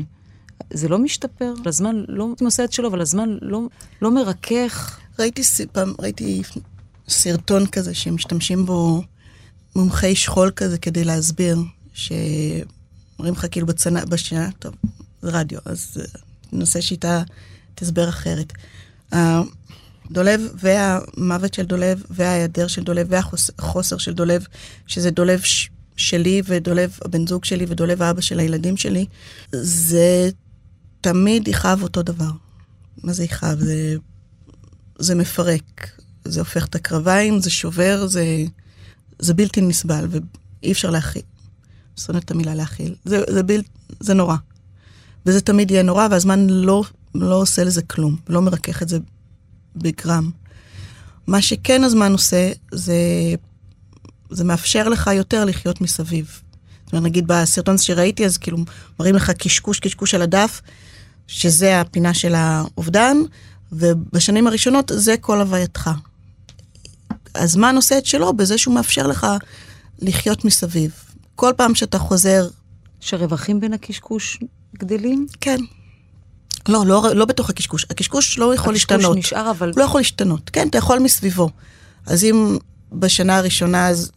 זה לא משתפר, הזמן לא עושה את שלו, אבל הזמן לא, לא מרכך. ראיתי פעם, ראיתי סרטון כזה שמשתמשים בו מומחי שכול כזה כדי להסביר, שאומרים לך כאילו בצנע, בשנה, טוב, זה רדיו, אז ננסה שיטה, תסבר אחרת. דולב והמוות של דולב וההיעדר של דולב והחוסר של דולב, שזה דולב ש... שלי ודולב הבן זוג שלי ודולב האבא של הילדים שלי, זה תמיד יכאב אותו דבר. מה זה יכאב? זה, זה מפרק, זה הופך את הקרביים, זה שובר, זה, זה בלתי נסבל ואי אפשר להכיל. שונאת את המילה להכיל. זה, זה, בל, זה נורא. וזה תמיד יהיה נורא, והזמן לא, לא עושה לזה כלום, לא מרכך את זה בגרם. מה שכן הזמן עושה, זה, זה מאפשר לך יותר לחיות מסביב. זאת אומרת, נגיד בסרטון שראיתי, אז כאילו מראים לך קשקוש קשקוש על הדף, שזה הפינה של האובדן, ובשנים הראשונות זה כל הווייתך. הזמן עושה את שלו בזה שהוא מאפשר לך לחיות מסביב. כל פעם שאתה חוזר... שהרווחים בין הקשקוש גדלים? כן. לא, לא, לא בתוך הקשקוש. הקשקוש לא יכול הקשקוש להשתנות. הקשקוש נשאר, אבל... לא יכול להשתנות. כן, אתה יכול מסביבו. אז אם בשנה הראשונה, אז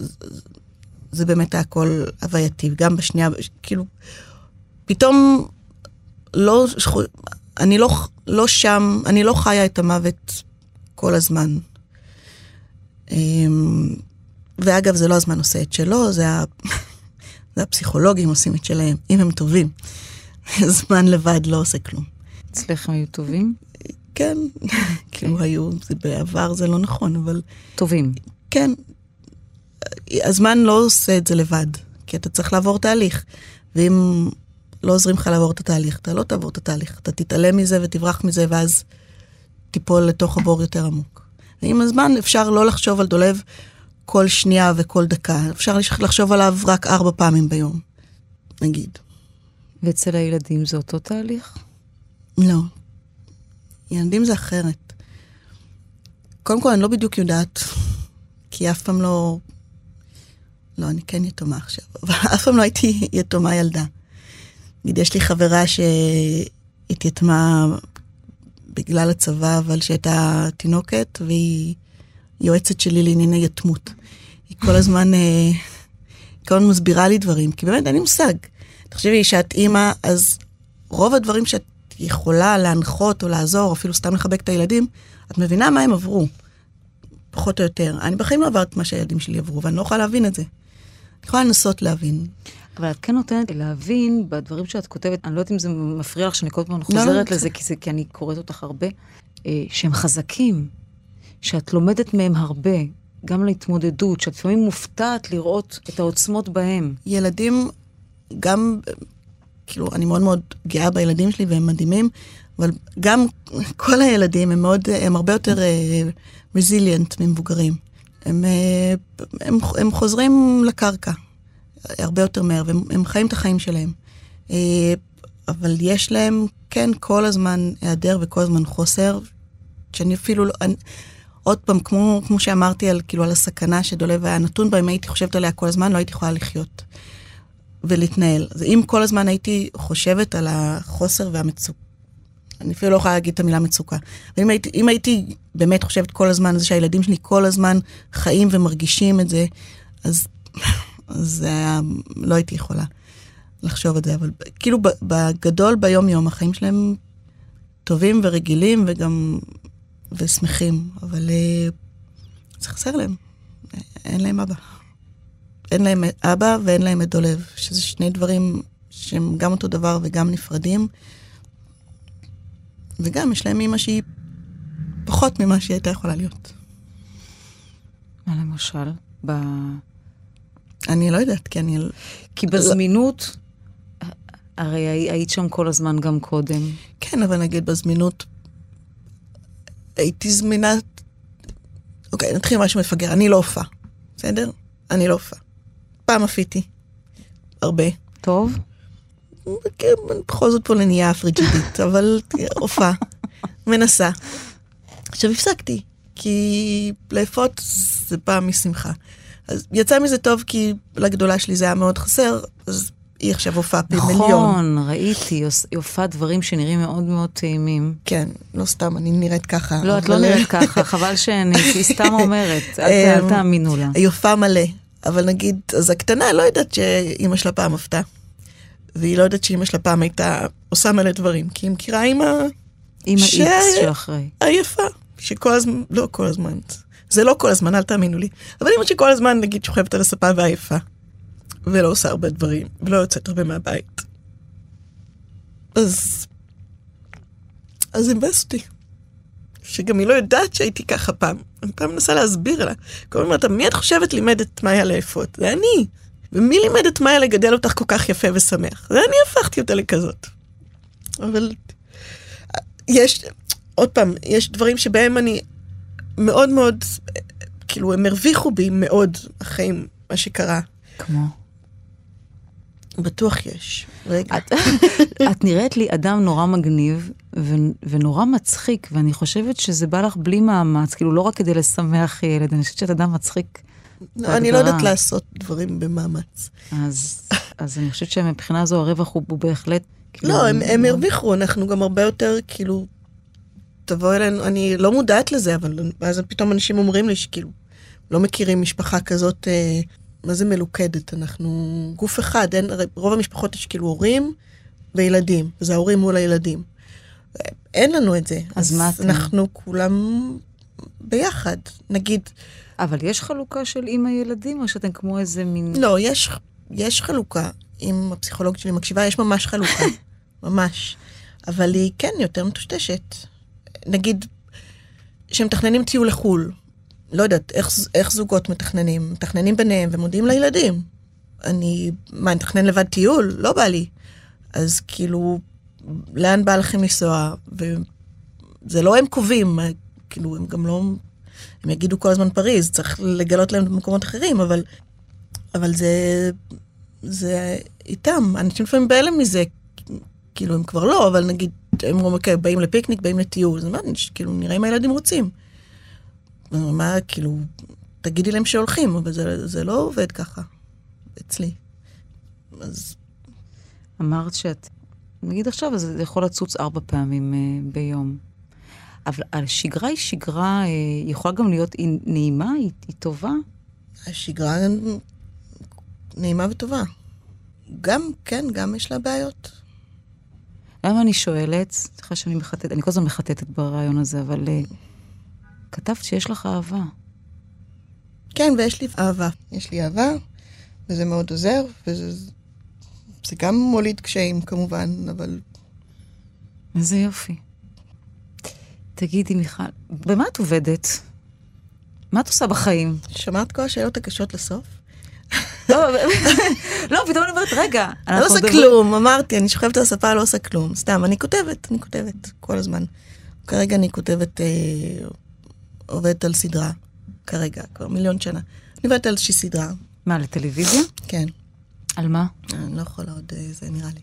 זה באמת היה הכל הווייתי. גם בשנייה, כאילו, פתאום לא, אני לא, לא שם, אני לא חיה את המוות כל הזמן. אמ, ואגב, זה לא הזמן עושה את שלו, זה, ה... [laughs] זה הפסיכולוגים עושים את שלהם, אם הם טובים. [laughs] זמן לבד לא עושה כלום. אצלך היו טובים? כן, [laughs] כאילו היו, זה בעבר זה לא נכון, אבל... טובים. כן. הזמן לא עושה את זה לבד, כי אתה צריך לעבור תהליך. ואם לא עוזרים לך לעבור את התהליך, אתה לא תעבור את התהליך. אתה תתעלם מזה ותברח מזה, ואז תיפול לתוך הבור יותר עמוק. ועם הזמן אפשר לא לחשוב על דולב כל שנייה וכל דקה, אפשר לחשוב עליו רק ארבע פעמים ביום, נגיד. ואצל הילדים זה אותו תהליך? לא. ילדים זה אחרת. קודם כל, אני לא בדיוק יודעת, כי אף פעם לא... לא, אני כן יתומה עכשיו, אבל אף פעם לא הייתי יתומה ילדה. נגיד, יש לי חברה שהתייתמה בגלל הצבא, אבל שהייתה תינוקת, והיא יועצת שלי לענייני יתמות. היא כל הזמן, אה, כל הזמן מסבירה לי דברים, כי באמת אין לי מושג. תחשבי שאת אימא, אז רוב הדברים שאת יכולה להנחות או לעזור, אפילו סתם לחבק את הילדים, את מבינה מה הם עברו, פחות או יותר. אני בחיים לא עברת מה שהילדים שלי עברו, ואני לא יכולה להבין את זה. אני יכולה לנסות להבין. אבל את כן נותנת להבין בדברים שאת כותבת, אני לא יודעת אם זה מפריע לך שאני כל חוזרת לא, לא, לזה, כי, זה, כי אני קוראת אותך הרבה, אה, שהם חזקים, שאת לומדת מהם הרבה, גם להתמודדות, שאת לפעמים מופתעת לראות את העוצמות בהם. ילדים, גם, כאילו, אני מאוד מאוד גאה בילדים שלי והם מדהימים, אבל גם כל הילדים הם מאוד, הם הרבה יותר רזיליאנט uh, ממבוגרים. הם, uh, הם, הם חוזרים לקרקע. הרבה יותר מהר, והם חיים את החיים שלהם. אה, אבל יש להם, כן, כל הזמן היעדר וכל הזמן חוסר, שאני אפילו לא... אני, עוד פעם, כמו, כמו שאמרתי על, כאילו, על הסכנה שדולב היה נתון בה, אם הייתי חושבת עליה כל הזמן, לא הייתי יכולה לחיות ולהתנהל. אז אם כל הזמן הייתי חושבת על החוסר והמצוקה, אני אפילו לא יכולה להגיד את המילה מצוקה. ואם הייתי, אם הייתי באמת חושבת כל הזמן זה שהילדים שלי כל הזמן חיים ומרגישים את זה, אז אז היה, לא הייתי יכולה לחשוב על זה, אבל כאילו בגדול ביום-יום החיים שלהם טובים ורגילים וגם, ושמחים, אבל אה, זה חסר להם, אין להם אבא. אין להם אבא ואין להם את דולב, שזה שני דברים שהם גם אותו דבר וגם נפרדים. וגם יש להם אימא שהיא פחות ממה שהיא הייתה יכולה להיות. מה למשל? ב... אני לא יודעת, כי אני... כי בזמינות, הרי היית שם כל הזמן גם קודם. כן, אבל נגיד בזמינות, הייתי זמינה... אוקיי, נתחיל משהו מפגר. אני לא הופעה, בסדר? אני לא הופעה. פעם עפיתי. הרבה. טוב. כן, בכל זאת פה לנייה פריג'ידית, [laughs] אבל הופעה. מנסה. עכשיו הפסקתי, כי לאפות זה פעם משמחה. אז יצא מזה טוב כי לגדולה שלי זה היה מאוד חסר, אז היא עכשיו הופעה פי מיליון. נכון, ראיתי, היא הופעה דברים שנראים מאוד מאוד טעימים. כן, לא סתם, אני נראית ככה. לא, את לא נראית ככה, חבל שאני, היא סתם [laughs] אומרת, אל ת- אל אמ, תאמינו לה. היא הופעה מלא, אבל נגיד, אז הקטנה לא יודעת שאימא שלה פעם עפתה. והיא לא יודעת שאימא שלה פעם הייתה עושה מלא דברים, כי היא מכירה אימא עם ש- ה-X של אחרי. עייפה, שכל הזמן, לא כל הזמן, זה לא כל הזמן, אל תאמינו לי, אבל אימא שכל הזמן, נגיד, שוכבת על הספה ועייפה, ולא עושה הרבה דברים, ולא יוצאת הרבה מהבית. אז... אז זה. שגם היא לא יודעת שהייתי ככה פעם. אני פעם מנסה להסביר לה. כל הזמן אומרת, מי את חושבת לימד את מאיה לאפות? זה אני. ומי לימד את מאיה לגדל אותך כל כך יפה ושמח? זה אני הפכתי אותה לכזאת. אבל יש, עוד פעם, יש דברים שבהם אני מאוד מאוד, כאילו, הם הרוויחו בי מאוד, החיים, מה שקרה. כמו. בטוח יש. רגע. את, [laughs] את נראית לי אדם נורא מגניב ו, ונורא מצחיק, ואני חושבת שזה בא לך בלי מאמץ, כאילו לא רק כדי לשמח ילד, אני חושבת שאת אדם מצחיק. לא, אני לא יודעת. לעשות דברים במאמץ. אז, אז אני חושבת שמבחינה זו הרווח הוא, הוא בהחלט... כאילו, לא, הם, הם הרוויחו, אנחנו גם הרבה יותר, כאילו, תבוא אלינו, אני לא מודעת לזה, אבל אז פתאום אנשים אומרים לי שכאילו, לא מכירים משפחה כזאת, אה, מה זה מלוכדת? אנחנו גוף אחד, אין, רוב המשפחות יש כאילו הורים וילדים, וזה ההורים מול הילדים. אין לנו את זה. אז מה אתם? אנחנו כולם ביחד. נגיד, אבל יש חלוקה של אימא ילדים, או שאתם כמו איזה מין... לא, יש, יש חלוקה. אם הפסיכולוגית שלי מקשיבה, יש ממש חלוקה. [laughs] ממש. אבל היא כן יותר מטושטשת. נגיד, שמתכננים טיול לחו"ל, לא יודעת, איך, איך זוגות מתכננים? מתכננים ביניהם ומודיעים לילדים. אני, מה, אני מתכנן לבד טיול? לא בא לי. אז כאילו, לאן בא לכם לנסוע? וזה לא הם קובעים, כאילו, הם גם לא... הם יגידו כל הזמן פריז, צריך לגלות להם במקומות אחרים, אבל, אבל זה, זה איתם. אנשים לפעמים בהלם מזה, כאילו, הם כבר לא, אבל נגיד, הם אומרים, אוקיי, באים לפיקניק, באים לטיול, זה מה, כאילו, נראה אם הילדים רוצים. מה, כאילו, תגידי להם שהולכים, אבל זה, זה לא עובד ככה, אצלי. אז אמרת שאת, נגיד עכשיו, אז זה יכול לצוץ ארבע פעמים uh, ביום. אבל השגרה היא שגרה, uh, יכולה גם להיות היא נעימה, היא, היא טובה. השגרה נעימה וטובה. גם, כן, גם יש לה בעיות. למה אני שואלת? סליחה שאני מחטטת, אני כל הזמן מחטטת ברעיון הזה, אבל uh, כתבת שיש לך אהבה. כן, ויש לי אהבה. יש לי אהבה, וזה מאוד עוזר, וזה זה גם מוליד קשיים כמובן, אבל איזה יופי. תגידי, מיכל, במה את עובדת? מה את עושה בחיים? שמעת כל השאלות הקשות לסוף? לא, לא, פתאום אני אומרת, רגע, אני לא עושה כלום, אמרתי, אני שוכבת על הספה, לא עושה כלום. סתם, אני כותבת, אני כותבת כל הזמן. כרגע אני כותבת, אה, עובדת על סדרה, כרגע, כבר מיליון שנה. אני עובדת על איזושהי סדרה, מה, לטלוויזיה? כן. על מה? אני לא יכולה עוד, אה, זה נראה לי.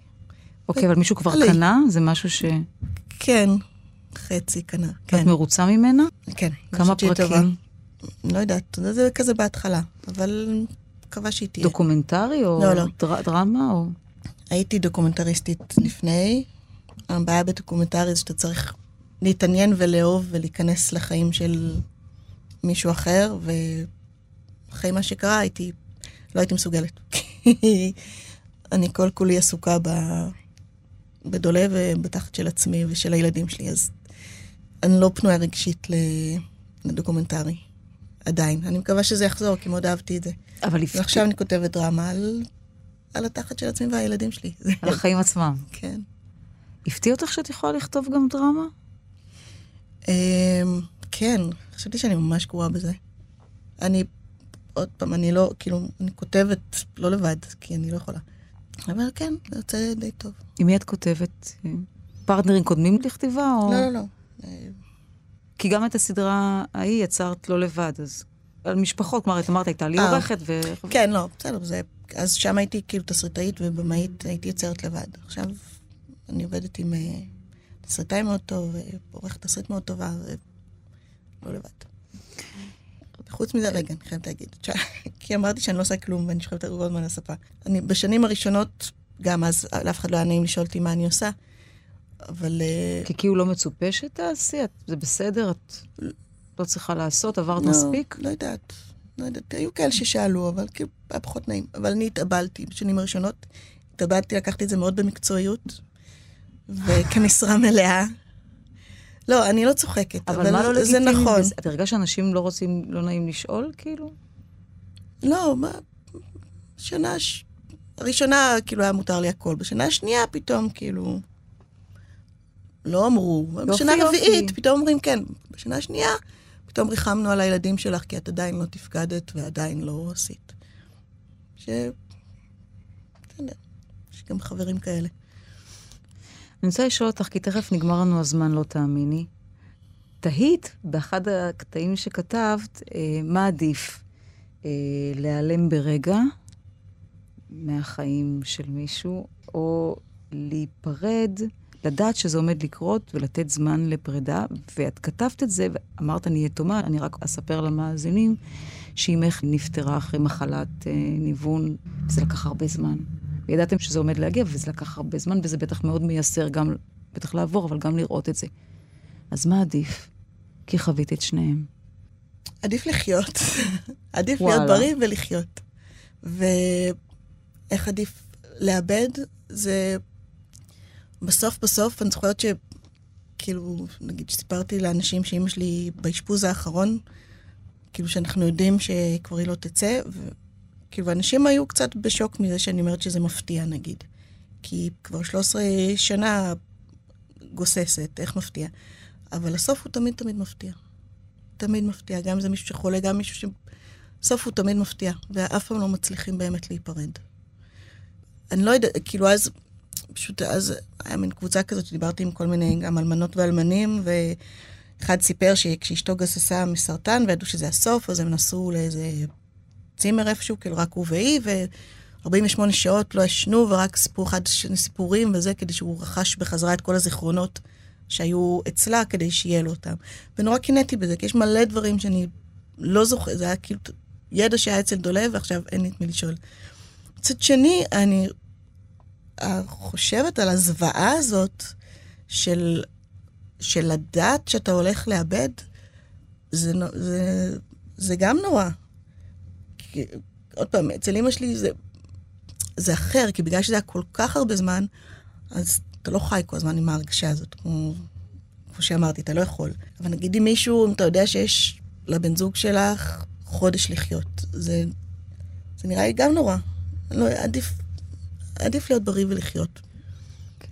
אוקיי, אבל מישהו כבר. קנה? זה משהו ש... כן, חצי קנה, את כן. מרוצה ממנה? כן. כמה. פרקים? לא יודעת, זה כזה בהתחלה, אבל מקווה שהיא תהיה. דוקומנטרי או לא, לא. דר- דרמה או... הייתי דוקומנטריסטית לפני. הבעיה בדוקומנטרי זה שאתה צריך להתעניין ולאהוב ולהיכנס לחיים של מישהו אחר, ואחרי מה שקרה הייתי, לא הייתי מסוגלת. [laughs] אני כל כולי עסוקה ב... בדולה ובתחת של עצמי ושל הילדים שלי, אז אני לא פנויה רגשית. לדוקומנטרי. עדיין. אני מקווה שזה יחזור, כי מאוד אהבתי את זה. אבל לפ... ועכשיו אני כותבת דרמה על, על התחת של עצמי והילדים שלי. על החיים עצמם. כן. הפתיע אותך שאת יכולה לכתוב גם דרמה? אמ, כן, חשבתי שאני ממש גרועה בזה. אני, עוד פעם, אני לא, כאילו, אני כותבת לא לבד, כי אני לא יכולה. אבל כן, זה יוצא די טוב. עם מי את כותבת? פרטנרים קודמים לכתיבה? או... לא, לא, לא. כי גם את הסדרה ההיא יצרת לא לבד, אז... על משפחות, כלומר, את אמרת, הייתה לי אה. עורכת ו... כן, לא, בסדר, זה... אז שם הייתי כאילו תסריטאית ובמאית, הייתי יוצרת לבד. עכשיו אני עובדת עם אה, תסריטאי מאוד טוב, ועורכת תסריט מאוד טובה, ולא לבד. חוץ מזה, רגע, אני חייבת להגיד, כי אמרתי שאני לא עושה כלום ואני שוכבת הרבה זמן על הספה. אני בשנים הראשונות, גם אז לאף אחד לא היה נעים לשאול אותי מה אני עושה, אבל... אה, כי כאילו לא מצופה שתעשי, זה בסדר, את לא צריכה לעשות, עברת לא, מספיק? לא יודעת. לא יודעת, היו כאלה ששאלו, אבל כאילו, היה פחות נעים. אבל אני התאבלתי בשנים הראשונות. התאבלתי, לקחתי את זה מאוד במקצועיות, וכמשרה [laughs] מלאה. לא, אני לא צוחקת, אבל, אבל לא זה נכון. את הרגשת שאנשים לא רוצים, לא נעים לשאול, כאילו? לא, מה... שנה. הראשונה, כאילו, היה מותר לי הכל. בשנה השנייה, פתאום, כאילו... לא אמרו. בשנה הרביעית, פתאום אומרים כן. בשנה השנייה, פתאום ריחמנו על הילדים שלך, כי את עדיין לא תפקדת ועדיין לא עשית. ש... בסדר, יש גם חברים כאלה. אני רוצה לשאול אותך, כי תכף נגמר לנו הזמן, לא תאמיני. תהית באחד הקטעים שכתבת, אה, מה עדיף? אה, להיעלם ברגע מהחיים של מישהו, או להיפרד, לדעת שזה עומד לקרות ולתת זמן לפרידה. ואת כתבת את זה, ואמרת, אני יתומה, אני רק אספר למאזינים, שאימך נפטרה אחרי מחלת אה, ניוון, וזה לקח הרבה זמן. וידעתם שזה עומד להגיע, וזה לקח הרבה זמן, וזה בטח מאוד מייסר גם, בטח לעבור, אבל גם לראות את זה. אז מה עדיף? כי חווית את שניהם. עדיף לחיות. [laughs] עדיף וואלה. להיות בריא ולחיות. ואיך עדיף לאבד? זה בסוף בסוף, אני זוכרת ש... כאילו, נגיד שסיפרתי לאנשים שאימא שלי באשפוז האחרון, כאילו שאנחנו יודעים שכבר היא לא תצא, וכאילו אנשים היו קצת בשוק מזה שאני אומרת שזה מפתיע נגיד. כי כבר 13 שנה גוססת, איך מפתיע? אבל הסוף הוא תמיד תמיד מפתיע. תמיד מפתיע, גם אם זה מישהו שחולה, גם מישהו ש... הסוף הוא תמיד מפתיע, ואף פעם לא מצליחים באמת להיפרד. אני לא יודעת, כאילו אז, פשוט אז היה מין קבוצה כזאת שדיברתי עם כל מיני, גם אלמנות ואלמנים, ואחד סיפר שכשאשתו גססה מסרטן וידעו שזה הסוף, אז הם נסעו לאיזה צימר איפשהו, כאילו רק הוא והיא, ו-48 שעות לא ישנו, ורק סיפור אחד, שני סיפורים וזה, כדי שהוא רכש בחזרה את כל הזיכרונות שהיו אצלה, כדי שיהיה לו אותם. ונורא קינאתי בזה, כי יש מלא דברים שאני לא זוכר, זה היה כאילו ידע שהיה אצל דולב, ועכשיו אין לי את מי לשאול. מצד שני, אני חושבת על הזוועה הזאת של, של לדעת שאתה הולך לאבד, זה, זה, זה גם נורא. כי, עוד פעם, אצל אמא שלי זה, זה אחר, כי בגלל שזה היה כל כך הרבה זמן, אז אתה לא חי כל הזמן עם ההרגשה הזאת, כמו, כמו שאמרתי, אתה לא יכול. אבל נגיד אם מישהו, אם אתה יודע שיש לבן זוג שלך חודש לחיות, זה, זה נראה לי גם נורא. לא, עדיף, עדיף להיות בריא ולחיות.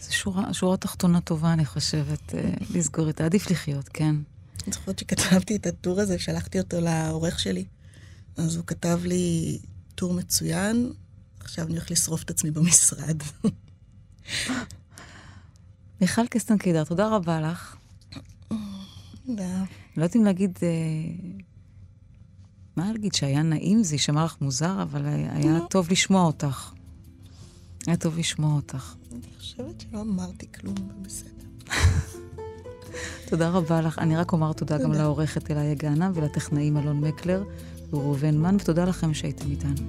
זו שורה, שורה תחתונה טובה, אני חושבת, אה, לסגור את עדיף לחיות, כן. אני זוכרת שכתבתי את הטור הזה, שלחתי אותו לעורך שלי. אז הוא כתב לי, טור מצוין, עכשיו אני הולך לשרוף את עצמי במשרד. [laughs] מיכל קסטן קידר, תודה רבה לך. תודה. לא יודעת אם להגיד... אה, מה להגיד, שהיה נעים, זה יישמע לך מוזר, אבל היה לא. טוב לשמוע אותך. היה טוב לשמוע אותך. אני חושבת שלא אמרתי כלום, בסדר. תודה רבה לך. אני רק אומר תודה, תודה. גם לעורכת אליה גאנם ולטכנאים אלון מקלר וראובן מן, ותודה לכם שהייתם איתנו.